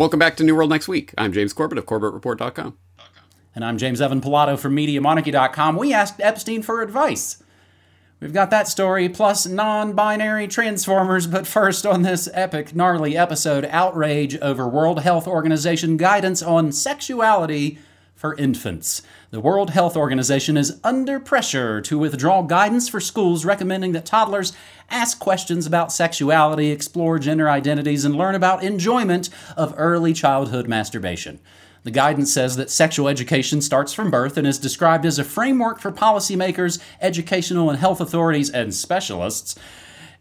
Welcome back to New World Next Week. I'm James Corbett of CorbettReport.com. And I'm James Evan Pilato from MediaMonarchy.com. We asked Epstein for advice. We've got that story plus non binary transformers, but first on this epic, gnarly episode outrage over World Health Organization guidance on sexuality for infants. The World Health Organization is under pressure to withdraw guidance for schools recommending that toddlers ask questions about sexuality, explore gender identities, and learn about enjoyment of early childhood masturbation. The guidance says that sexual education starts from birth and is described as a framework for policymakers, educational and health authorities, and specialists.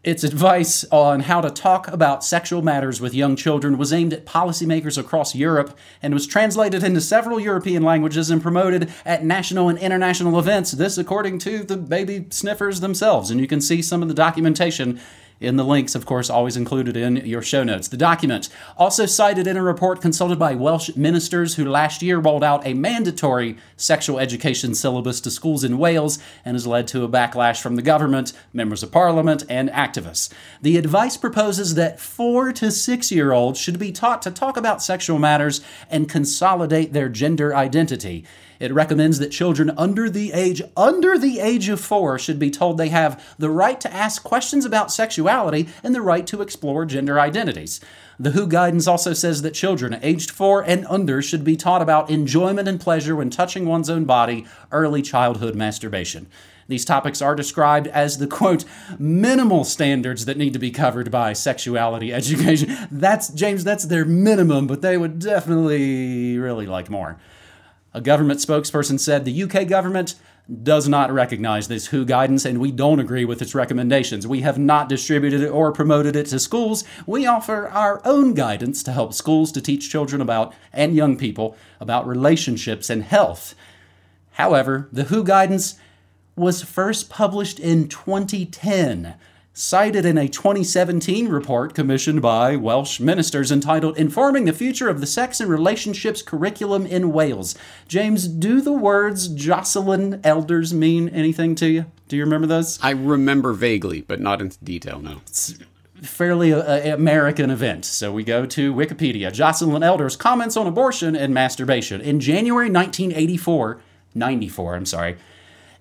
Its advice on how to talk about sexual matters with young children was aimed at policymakers across Europe and was translated into several European languages and promoted at national and international events. This, according to the baby sniffers themselves. And you can see some of the documentation in the links, of course, always included in your show notes. The document also cited in a report consulted by Welsh ministers who last year rolled out a mandatory sexual education syllabus to schools in Wales and has led to a backlash from the government, members of parliament, and activists. The advice proposes that four to six year olds should be taught to talk about sexual matters and consolidate their gender identity. It recommends that children under the age under the age of 4 should be told they have the right to ask questions about sexuality and the right to explore gender identities. The WHO guidance also says that children aged 4 and under should be taught about enjoyment and pleasure when touching one's own body, early childhood masturbation. These topics are described as the quote, minimal standards that need to be covered by sexuality education. That's, James, that's their minimum, but they would definitely really like more. A government spokesperson said the UK government does not recognize this WHO guidance and we don't agree with its recommendations. We have not distributed it or promoted it to schools. We offer our own guidance to help schools to teach children about and young people about relationships and health. However, the WHO guidance was first published in 2010 cited in a 2017 report commissioned by Welsh ministers entitled Informing the Future of the Sex and Relationships Curriculum in Wales. James, do the words Joycelyn Elders mean anything to you? Do you remember those? I remember vaguely, but not in detail, no. It's fairly uh, American event. So we go to Wikipedia. Joycelyn Elders comments on abortion and masturbation. In January 1984, 94, I'm sorry,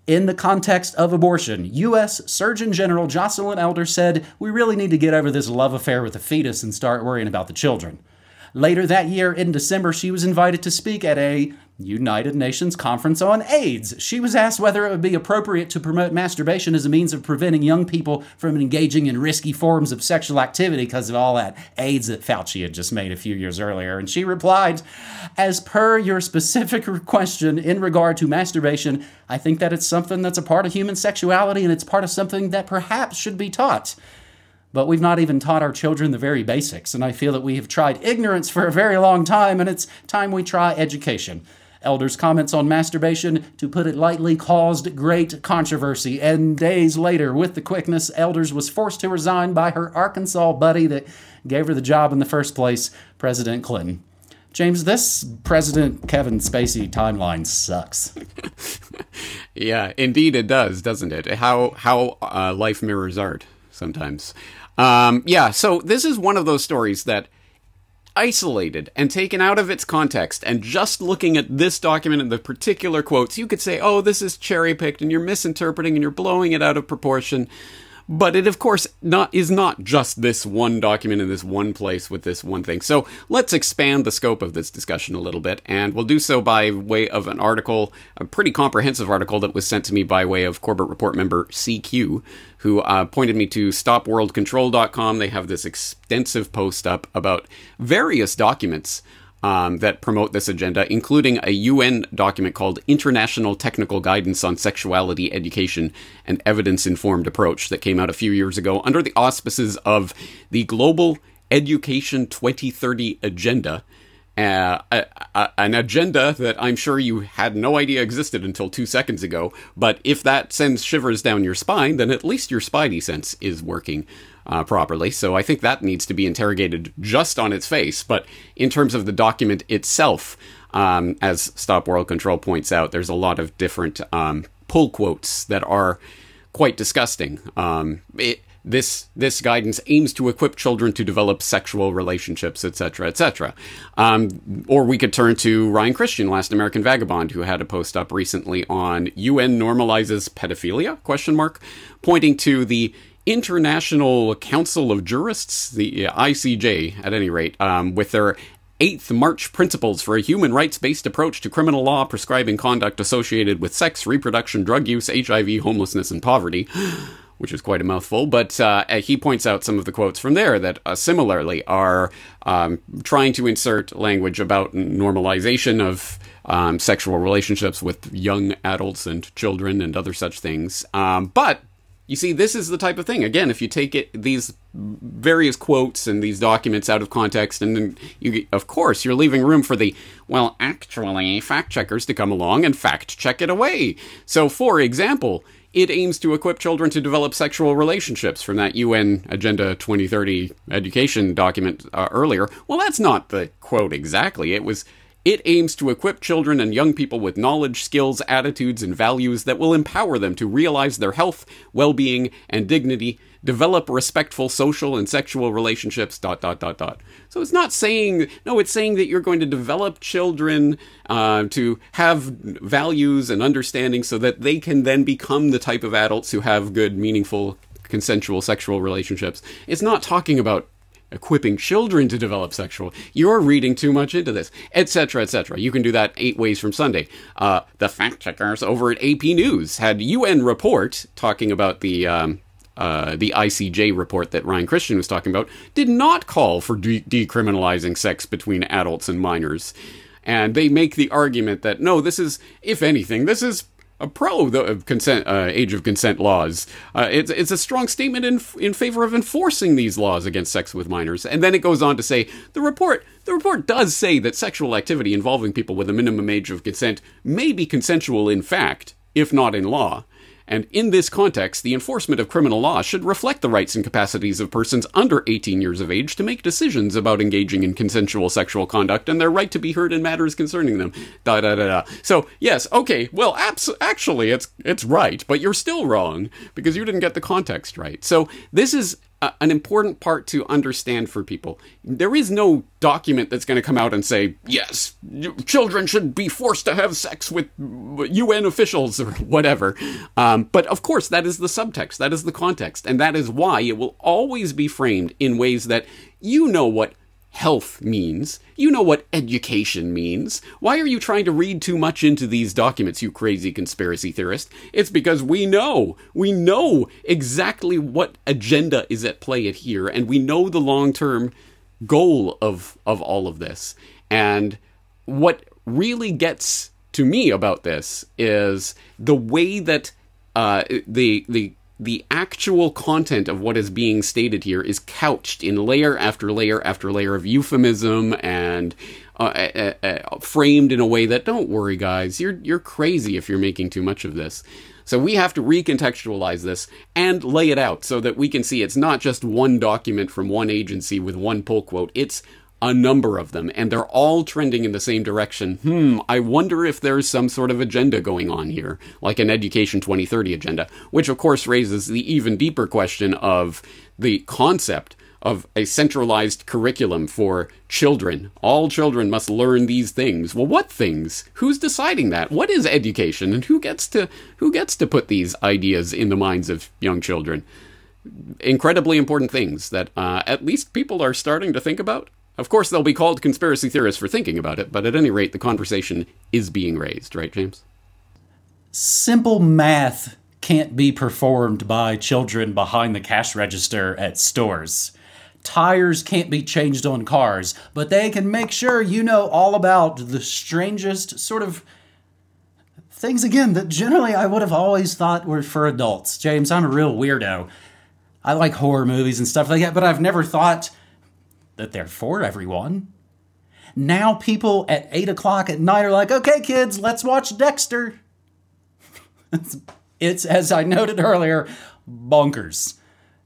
in the context of abortion, U.S. Surgeon General Joycelyn Elder said, We really need to get over this love affair with the fetus and start worrying about the children. Later that year, in December, she was invited to speak at a United Nations Conference on AIDS. She was asked whether it would be appropriate to promote masturbation as a means of preventing young people from engaging in risky forms of sexual activity because of all that AIDS that Fauci had just made a few years earlier. And she replied, As per your specific question in regard to masturbation, I think that it's something that's a part of human sexuality and it's part of something that perhaps should be taught. But we've not even taught our children the very basics, and I feel that we have tried ignorance for a very long time, and it's time we try education. Elders' comments on masturbation, to put it lightly, caused great controversy, and days later, with the quickness, Elders was forced to resign by her Arkansas buddy that gave her the job in the first place, President Clinton. James, this President Kevin Spacey timeline sucks. yeah, indeed it does, doesn't it? How how uh, life mirrors art sometimes. Um, yeah, so this is one of those stories that isolated and taken out of its context and just looking at this document and the particular quotes, you could say, oh, this is cherry picked and you're misinterpreting and you're blowing it out of proportion. But it, of course, not is not just this one document in this one place with this one thing. So let's expand the scope of this discussion a little bit, and we'll do so by way of an article, a pretty comprehensive article that was sent to me by way of Corbett Report member CQ, who uh, pointed me to StopWorldControl.com. They have this extensive post up about various documents um, that promote this agenda, including a UN document called International Technical Guidance on Sexuality Education and Evidence Informed Approach that came out a few years ago under the auspices of the Global Education 2030 Agenda. Uh, a, an agenda that I'm sure you had no idea existed until two seconds ago. But if that sends shivers down your spine, then at least your spidey sense is working uh, properly. So I think that needs to be interrogated just on its face. But in terms of the document itself, um, as Stop World Control points out, there's a lot of different um, pull quotes that are quite disgusting. Um, it, this this guidance aims to equip children to develop sexual relationships, etc., etc. Um, or we could turn to Ryan Christian, Last American Vagabond, who had a post up recently on UN normalizes pedophilia? Question mark, pointing to the International Council of Jurists, the ICJ, at any rate, um, with their Eighth March Principles for a Human Rights Based Approach to Criminal Law Prescribing Conduct Associated with Sex, Reproduction, Drug Use, HIV, Homelessness, and Poverty. Which is quite a mouthful, but uh, he points out some of the quotes from there that uh, similarly are um, trying to insert language about normalization of um, sexual relationships with young adults and children and other such things. Um, but you see, this is the type of thing. Again, if you take it these various quotes and these documents out of context, and then you, of course, you're leaving room for the well, actually, fact checkers to come along and fact check it away. So, for example, it aims to equip children to develop sexual relationships from that UN Agenda 2030 education document uh, earlier. Well, that's not the quote exactly. It was it aims to equip children and young people with knowledge, skills, attitudes, and values that will empower them to realize their health, well being, and dignity, develop respectful social and sexual relationships, dot, dot, dot, dot. So it's not saying, no, it's saying that you're going to develop children uh, to have values and understanding so that they can then become the type of adults who have good, meaningful, consensual sexual relationships. It's not talking about equipping children to develop sexual. You're reading too much into this, etc., etc. You can do that eight ways from Sunday. Uh, the fact checkers over at AP News had UN report talking about the. Um, uh, the ICJ report that Ryan Christian was talking about did not call for de- decriminalizing sex between adults and minors. And they make the argument that no, this is, if anything, this is a pro the consent uh, age of consent laws. Uh, it's it's a strong statement in in favor of enforcing these laws against sex with minors. And then it goes on to say the report the report does say that sexual activity involving people with a minimum age of consent may be consensual in fact, if not in law. And in this context, the enforcement of criminal law should reflect the rights and capacities of persons under 18 years of age to make decisions about engaging in consensual sexual conduct and their right to be heard in matters concerning them. Da da da da. So yes, okay, well, abs- actually, it's it's right, but you're still wrong because you didn't get the context right. So this is an important part to understand for people. There is no document that's going to come out and say, yes, children should be forced to have sex with UN officials or whatever. Um, but of course, that is the subtext, that is the context, and that is why it will always be framed in ways that you know what health means. You know what education means. Why are you trying to read too much into these documents, you crazy conspiracy theorist? It's because we know. We know exactly what agenda is at play here, and we know the long term goal of, of all of this. And what really gets to me about this is the way that uh, the the the actual content of what is being stated here is couched in layer after layer after layer of euphemism and uh, uh, uh, framed in a way that don't worry guys you're you're crazy if you're making too much of this. So we have to recontextualize this and lay it out so that we can see it's not just one document from one agency with one pull quote. It's a number of them, and they're all trending in the same direction. Hmm, I wonder if there's some sort of agenda going on here, like an Education 2030 agenda, which of course raises the even deeper question of the concept of a centralized curriculum for children. All children must learn these things. Well, what things? Who's deciding that? What is education, and who gets to who gets to put these ideas in the minds of young children? Incredibly important things that uh, at least people are starting to think about of course, they'll be called conspiracy theorists for thinking about it, but at any rate, the conversation is being raised, right, James? Simple math can't be performed by children behind the cash register at stores. Tires can't be changed on cars, but they can make sure you know all about the strangest sort of things again that generally I would have always thought were for adults. James, I'm a real weirdo. I like horror movies and stuff like that, but I've never thought that they're for everyone. Now people at 8 o'clock at night are like, okay, kids, let's watch Dexter. it's, as I noted earlier, bonkers.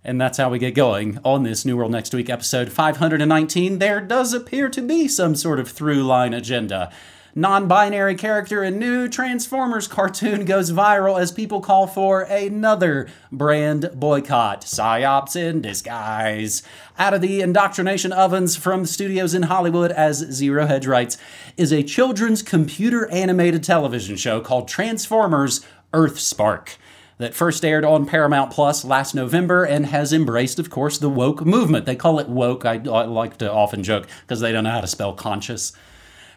And that's how we get going on this New World Next Week episode 519. There does appear to be some sort of through line agenda. Non binary character in new Transformers cartoon goes viral as people call for another brand boycott. PSYOPs in disguise. Out of the indoctrination ovens from studios in Hollywood, as Zero Hedge writes, is a children's computer animated television show called Transformers Earthspark that first aired on Paramount Plus last November and has embraced, of course, the woke movement. They call it woke. I, I like to often joke because they don't know how to spell conscious.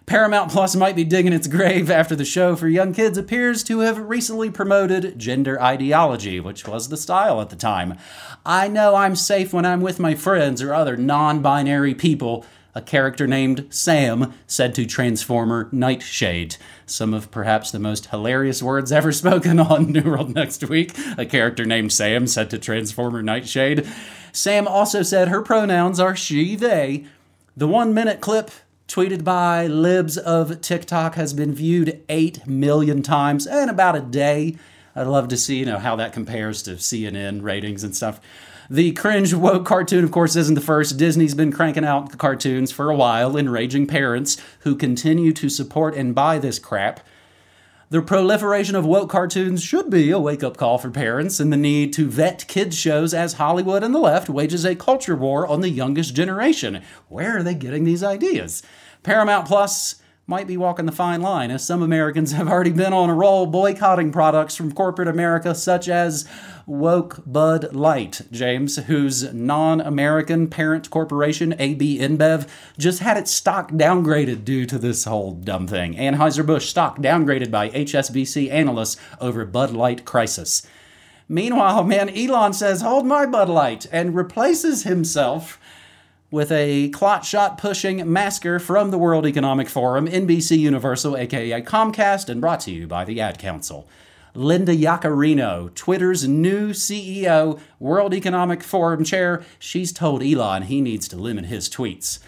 Paramount Plus might be digging its grave after the show for young kids appears to have recently promoted gender ideology, which was the style at the time. I know I'm safe when I'm with my friends or other non binary people, a character named Sam said to Transformer Nightshade. Some of perhaps the most hilarious words ever spoken on New World Next Week. A character named Sam said to Transformer Nightshade. Sam also said her pronouns are she, they. The one minute clip tweeted by libs of TikTok has been viewed 8 million times in about a day. I'd love to see, you know, how that compares to CNN ratings and stuff. The cringe woke cartoon, of course, isn't the first. Disney's been cranking out cartoons for a while, enraging parents who continue to support and buy this crap. The proliferation of woke cartoons should be a wake up call for parents, and the need to vet kids' shows as Hollywood and the left wages a culture war on the youngest generation. Where are they getting these ideas? Paramount Plus might be walking the fine line, as some Americans have already been on a roll boycotting products from corporate America, such as woke Bud Light, James, whose non American parent corporation, AB InBev, just had its stock downgraded due to this whole dumb thing. Anheuser-Busch stock downgraded by HSBC analysts over Bud Light crisis. Meanwhile, man, Elon says, hold my Bud Light, and replaces himself with a clot shot pushing masker from the World Economic Forum, NBC Universal, aka Comcast, and brought to you by the Ad Council. Linda Yaccarino, Twitter's new CEO, World Economic Forum chair, she's told Elon he needs to limit his tweets.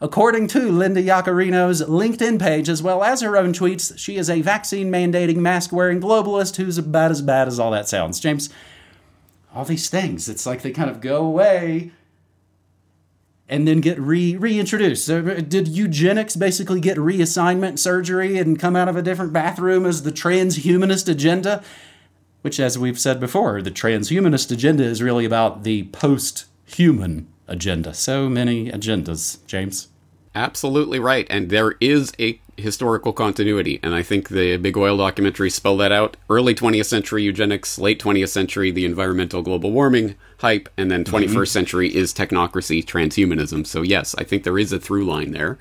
According to Linda Yaccarino's LinkedIn page, as well as her own tweets, she is a vaccine mandating, mask wearing globalist who's about as bad as all that sounds. James, all these things, it's like they kind of go away and then get re reintroduced. So uh, did eugenics basically get reassignment surgery and come out of a different bathroom as the transhumanist agenda? Which, as we've said before, the transhumanist agenda is really about the post human agenda. So many agendas, James. Absolutely right. And there is a historical continuity. And I think the Big Oil documentary spelled that out. Early 20th century eugenics, late 20th century, the environmental global warming hype, and then 21st mm-hmm. century is technocracy, transhumanism. So, yes, I think there is a through line there.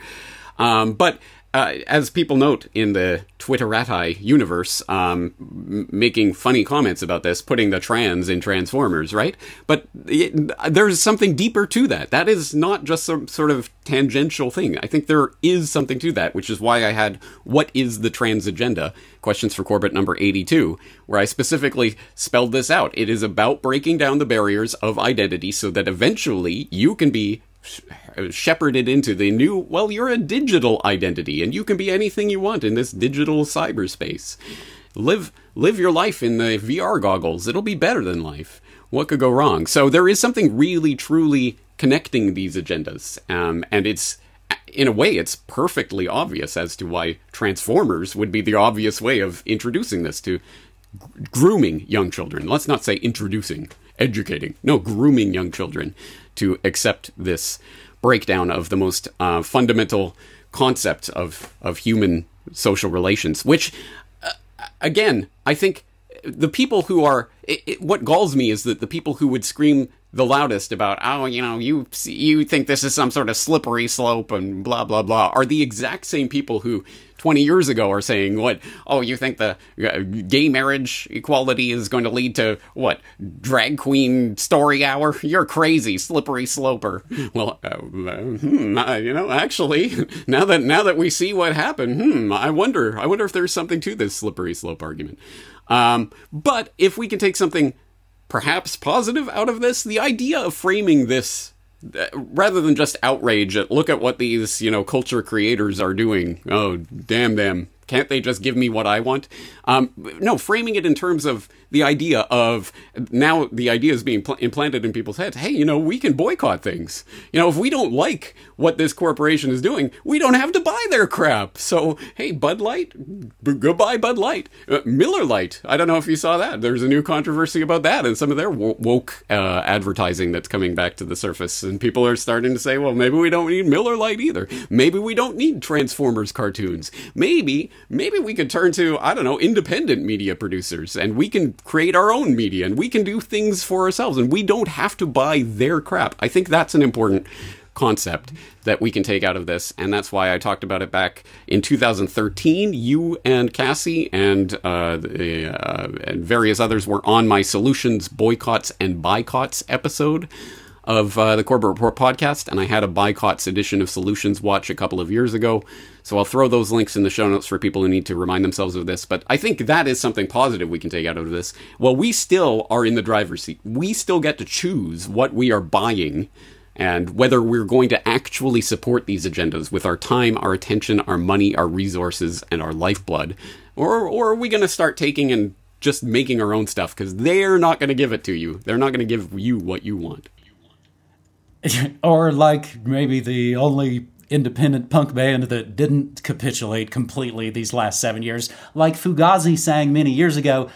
Um, but uh, as people note in the Twitterati universe, um, m- making funny comments about this, putting the trans in Transformers, right? But it, there's something deeper to that. That is not just some sort of tangential thing. I think there is something to that, which is why I had What is the Trans Agenda? Questions for Corbett number 82, where I specifically spelled this out. It is about breaking down the barriers of identity so that eventually you can be shepherded into the new, well, you're a digital identity and you can be anything you want in this digital cyberspace. Live live your life in the VR goggles. It'll be better than life. What could go wrong? So there is something really truly connecting these agendas. Um, and it's in a way it's perfectly obvious as to why Transformers would be the obvious way of introducing this to grooming young children. Let's not say introducing, educating. No, grooming young children to accept this breakdown of the most uh, fundamental concept of of human social relations. Which, uh, again, I think the people who are it, it, what galls me is that the people who would scream the loudest about oh you know you you think this is some sort of slippery slope and blah blah blah are the exact same people who 20 years ago are saying what oh you think the uh, gay marriage equality is going to lead to what drag queen story hour you're crazy slippery sloper well uh, hmm, uh, you know actually now that now that we see what happened hmm i wonder i wonder if there's something to this slippery slope argument um, but if we can take something perhaps positive out of this. The idea of framing this rather than just outrage at look at what these you know culture creators are doing. Oh damn them. Can't they just give me what i want? Um, no framing it in terms of the idea of now the idea is being pl- implanted in people's heads. Hey, you know, we can boycott things. You know, if we don't like what this corporation is doing, we don't have to buy their crap. So, hey, Bud Light, b- goodbye, Bud Light. Uh, Miller Light. I don't know if you saw that. There's a new controversy about that and some of their woke uh, advertising that's coming back to the surface, and people are starting to say, well, maybe we don't need Miller Light either. Maybe we don't need Transformers cartoons. Maybe, maybe we could turn to I don't know independent media producers, and we can create our own media, and we can do things for ourselves, and we don't have to buy their crap. I think that's an important concept that we can take out of this, and that's why I talked about it back in 2013. You and Cassie and uh, the, uh, and various others were on my solutions boycotts and boycotts episode of uh, the Corbett Report podcast, and I had a boycotts edition of Solutions Watch a couple of years ago. So I'll throw those links in the show notes for people who need to remind themselves of this. But I think that is something positive we can take out of this. Well, we still are in the driver's seat. We still get to choose what we are buying and whether we're going to actually support these agendas with our time, our attention, our money, our resources, and our lifeblood, or, or are we going to start taking and just making our own stuff because they're not going to give it to you. They're not going to give you what you want. or like maybe the only independent punk band that didn't capitulate completely these last seven years, like Fugazi sang many years ago.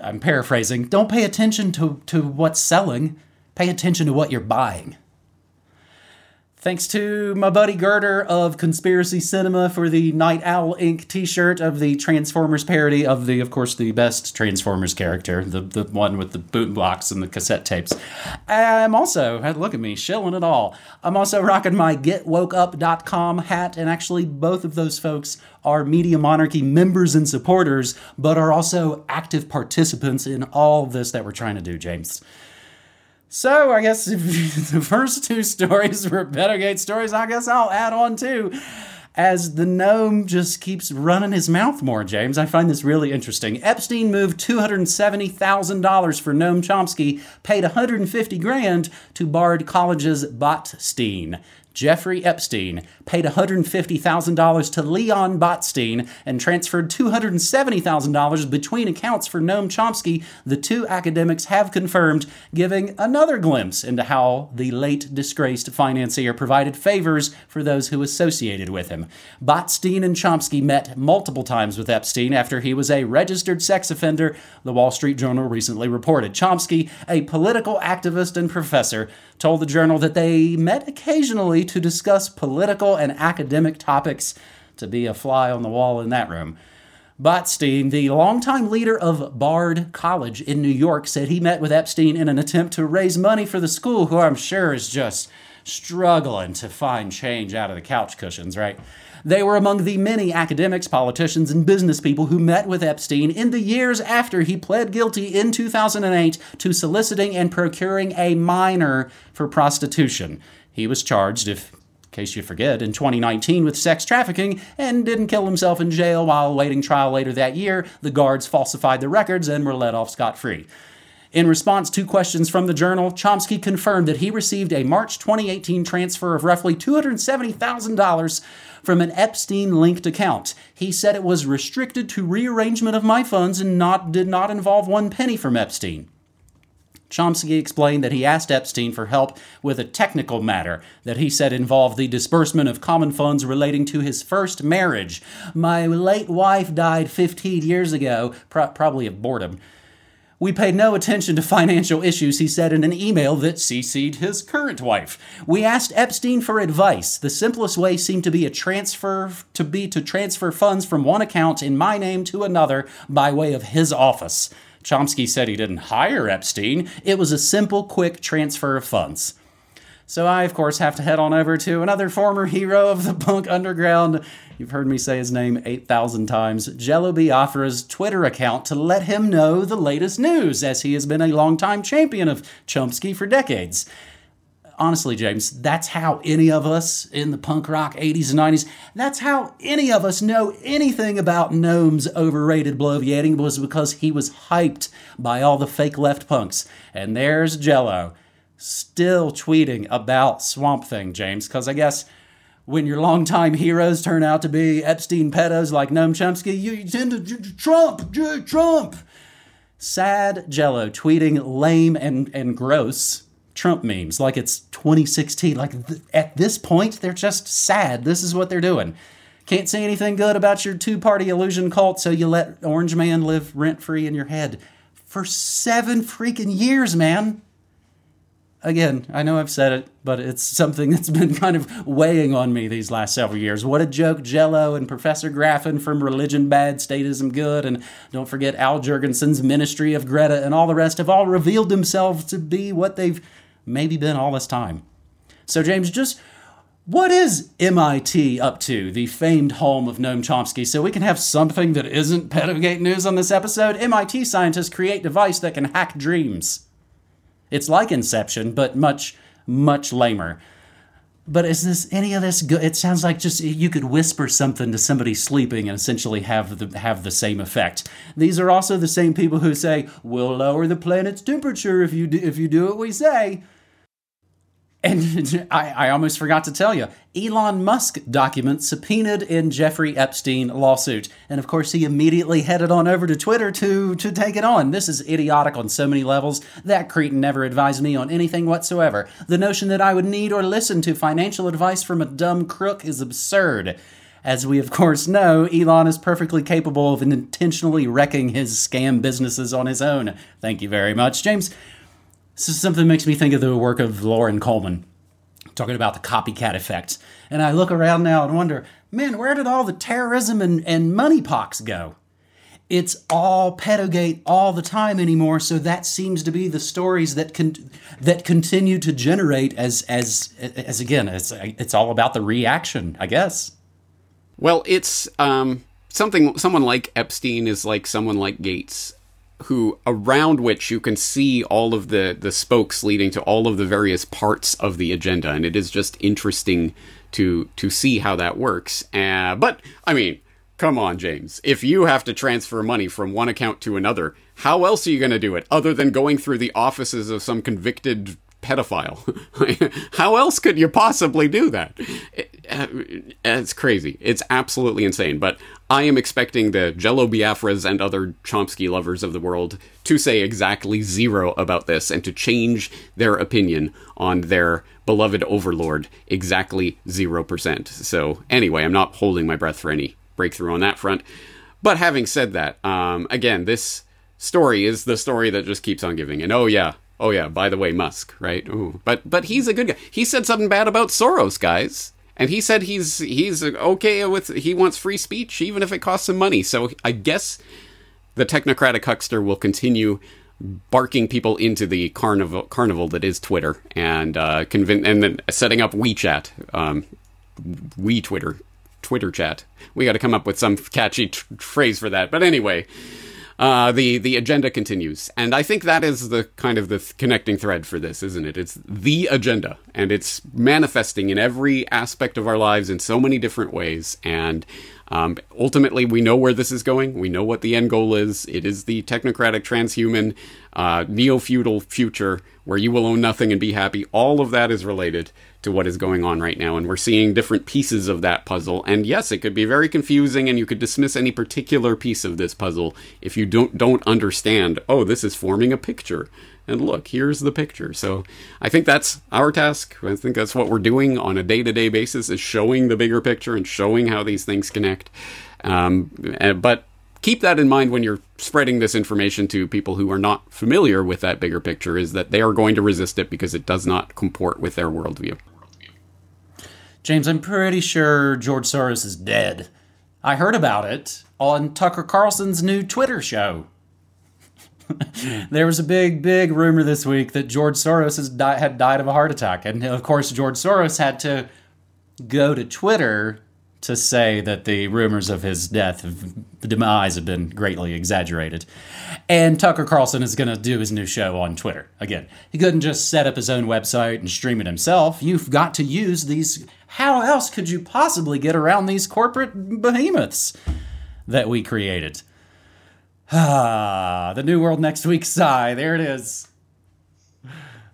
I'm paraphrasing. Don't pay attention to, to what's selling. Pay attention to what you're buying. Thanks to my buddy Girder of Conspiracy Cinema for the Night Owl Inc. t-shirt of the Transformers parody of the, of course, the best Transformers character, the, the one with the boot box and the cassette tapes. I'm also, look at me, shilling it all. I'm also rocking my GetWokeUp.com hat, and actually both of those folks are Media Monarchy members and supporters, but are also active participants in all this that we're trying to do, James. So I guess the first two stories were Pedogate stories, I guess I'll add on too. As the gnome just keeps running his mouth more, James. I find this really interesting. Epstein moved $270,000 for Noam Chomsky, paid 150 grand to Bard College's Botstein. Jeffrey Epstein paid $150,000 to Leon Botstein and transferred $270,000 between accounts for Noam Chomsky, the two academics have confirmed, giving another glimpse into how the late disgraced financier provided favors for those who associated with him. Botstein and Chomsky met multiple times with Epstein after he was a registered sex offender, the Wall Street Journal recently reported. Chomsky, a political activist and professor, told the journal that they met occasionally to discuss political and academic topics, to be a fly on the wall in that room. Botstein, the longtime leader of Bard College in New York, said he met with Epstein in an attempt to raise money for the school, who I'm sure is just struggling to find change out of the couch cushions, right? They were among the many academics, politicians, and business people who met with Epstein in the years after he pled guilty in 2008 to soliciting and procuring a minor for prostitution. He was charged, if in case you forget, in 2019 with sex trafficking and didn't kill himself in jail while awaiting trial later that year. The guards falsified the records and were let off scot free. In response to questions from the journal, Chomsky confirmed that he received a March 2018 transfer of roughly $270,000 from an Epstein linked account. He said it was restricted to rearrangement of my funds and not, did not involve one penny from Epstein. Chomsky explained that he asked Epstein for help with a technical matter that he said involved the disbursement of common funds relating to his first marriage. My late wife died 15 years ago, pro- probably of boredom. We paid no attention to financial issues, he said in an email that cc'd his current wife. We asked Epstein for advice. The simplest way seemed to be a transfer to be to transfer funds from one account in my name to another by way of his office. Chomsky said he didn't hire Epstein. It was a simple, quick transfer of funds. So I, of course, have to head on over to another former hero of the punk underground. You've heard me say his name 8,000 times. Jello Biafra's Twitter account to let him know the latest news, as he has been a longtime champion of Chomsky for decades. Honestly, James, that's how any of us in the punk rock 80s and 90s, that's how any of us know anything about Gnome's overrated bloviating was because he was hyped by all the fake left punks. And there's Jello still tweeting about Swamp Thing, James, because I guess when your longtime heroes turn out to be Epstein pedos like Noam Chomsky, you tend to Trump, Trump. sad Jello tweeting lame and, and gross Trump memes like it's 2016. Like th- at this point, they're just sad. This is what they're doing. Can't say anything good about your two party illusion cult, so you let Orange Man live rent free in your head for seven freaking years, man. Again, I know I've said it, but it's something that's been kind of weighing on me these last several years. What a joke, Jello and Professor Graffin from Religion Bad, Statism Good, and don't forget Al Jourgensen's Ministry of Greta and all the rest have all revealed themselves to be what they've maybe been all this time. So, James, just what is MIT up to, the famed home of Noam Chomsky? So we can have something that isn't Pedogate news on this episode. MIT scientists create device that can hack dreams. It's like Inception, but much, much lamer. But is this any of this good? It sounds like just you could whisper something to somebody sleeping and essentially have the have the same effect. These are also the same people who say we'll lower the planet's temperature if you do, if you do what we say. And I, I almost forgot to tell you, Elon Musk document subpoenaed in Jeffrey Epstein lawsuit. And of course, he immediately headed on over to Twitter to, to take it on. This is idiotic on so many levels. That cretin never advised me on anything whatsoever. The notion that I would need or listen to financial advice from a dumb crook is absurd. As we of course know, Elon is perfectly capable of intentionally wrecking his scam businesses on his own. Thank you very much. James, this is something that makes me think of the work of Loren Coleman, talking about the copycat effect. And I look around now and wonder, man, where did all the terrorism and, and monkeypox go? It's all pedogate all the time anymore, so that seems to be the stories that con- that continue to generate as as as again, it's it's all about the reaction, I guess. Well, it's um, something. Someone like Epstein is like someone like Gates who around which you can see all of the the spokes leading to all of the various parts of the agenda and it is just interesting to to see how that works. Uh, but i mean come on james. If you have to transfer money from one account to another how else are you going to do it other than going through the offices of some convicted pedophile. How else could you possibly do that? It, uh, it's crazy. It's absolutely insane. But I am expecting the Jello Biafras and other Chomsky lovers of the world to say exactly zero about this and to change their opinion on their beloved overlord exactly 0%. So, anyway, I'm not holding my breath for any breakthrough on that front. But having said that, um, again, this story is the story that just keeps on giving. And oh, yeah, Oh yeah, by the way, Musk, right? Ooh. But but he's a good guy. He said something bad about Soros, guys. And he said he's he's okay with he wants free speech even if it costs him money. So I guess the technocratic huckster will continue barking people into the carnival carnival that is Twitter and uh, and then setting up WeChat, um, We Twitter, Twitter chat. We got to come up with some catchy t- phrase for that. But anyway, uh, the the agenda continues, and I think that is the kind of the th- connecting thread for this, isn't it? It's the agenda, and it's manifesting in every aspect of our lives in so many different ways. And um, ultimately, we know where this is going. We know what the end goal is. It is the technocratic, transhuman, uh, neo feudal future where you will own nothing and be happy. All of that is related to what is going on right now. And we're seeing different pieces of that puzzle. And yes, it could be very confusing and you could dismiss any particular piece of this puzzle if you don't don't understand, oh, this is forming a picture. And look, here's the picture. So I think that's our task. I think that's what we're doing on a day-to-day basis is showing the bigger picture and showing how these things connect. Um, but keep that in mind when you're spreading this information to people who are not familiar with that bigger picture is that they are going to resist it because it does not comport with their worldview. James, I'm pretty sure George Soros is dead. I heard about it on Tucker Carlson's new Twitter show. there was a big, big rumor this week that George Soros di- had died of a heart attack. And of course, George Soros had to go to Twitter to say that the rumors of his death, the demise, have been greatly exaggerated. And Tucker Carlson is going to do his new show on Twitter. Again, he couldn't just set up his own website and stream it himself. You've got to use these how else could you possibly get around these corporate behemoths that we created? Ah, the New World Next Week sigh. There it is.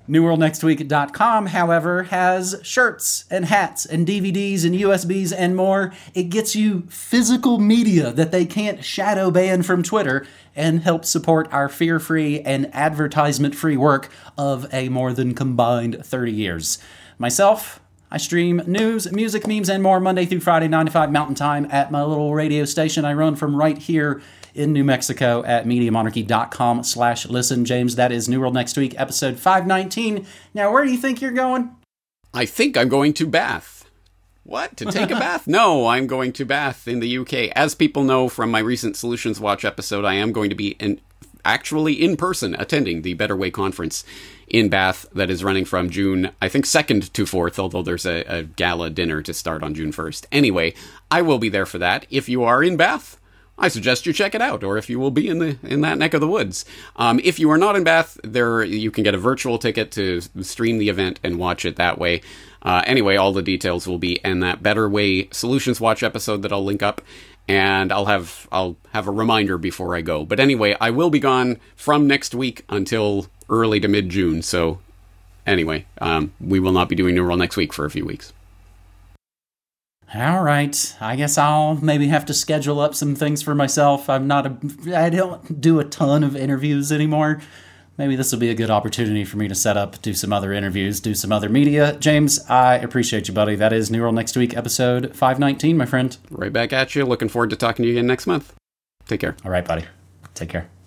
NewWorldNextWeek.com, however, has shirts and hats and DVDs and USBs and more. It gets you physical media that they can't shadow ban from Twitter and helps support our fear free and advertisement free work of a more than combined 30 years. Myself, I stream news, music, memes, and more Monday through Friday, 9 to 5 Mountain Time at my little radio station I run from right here in New Mexico at MediaMonarchy.com slash listen. James, that is New World Next Week, episode 519. Now, where do you think you're going? I think I'm going to Bath. What? To take a bath? No, I'm going to Bath in the UK. As people know from my recent Solutions Watch episode, I am going to be in, actually in person attending the Better Way conference in Bath that is running from June, I think, 2nd to 4th, although there's a, a gala dinner to start on June 1st. Anyway, I will be there for that. If you are in Bath, I suggest you check it out, or if you will be in the in that neck of the woods. Um, if you are not in Bath, there you can get a virtual ticket to stream the event and watch it that way. Uh, anyway, all the details will be in that Better Way Solutions Watch episode that I'll link up, and I'll have I'll have a reminder before I go. But anyway, I will be gone from next week until early to mid June. So anyway, um, we will not be doing New World next week for a few weeks. All right. I guess I'll maybe have to schedule up some things for myself. I'm not a I don't do a ton of interviews anymore. Maybe this will be a good opportunity for me to set up, do some other interviews, do some other media. James, I appreciate you, buddy. That is New World Next Week, episode 519, my friend. Right back at you. Looking forward to talking to you again next month. Take care. All right, buddy. Take care.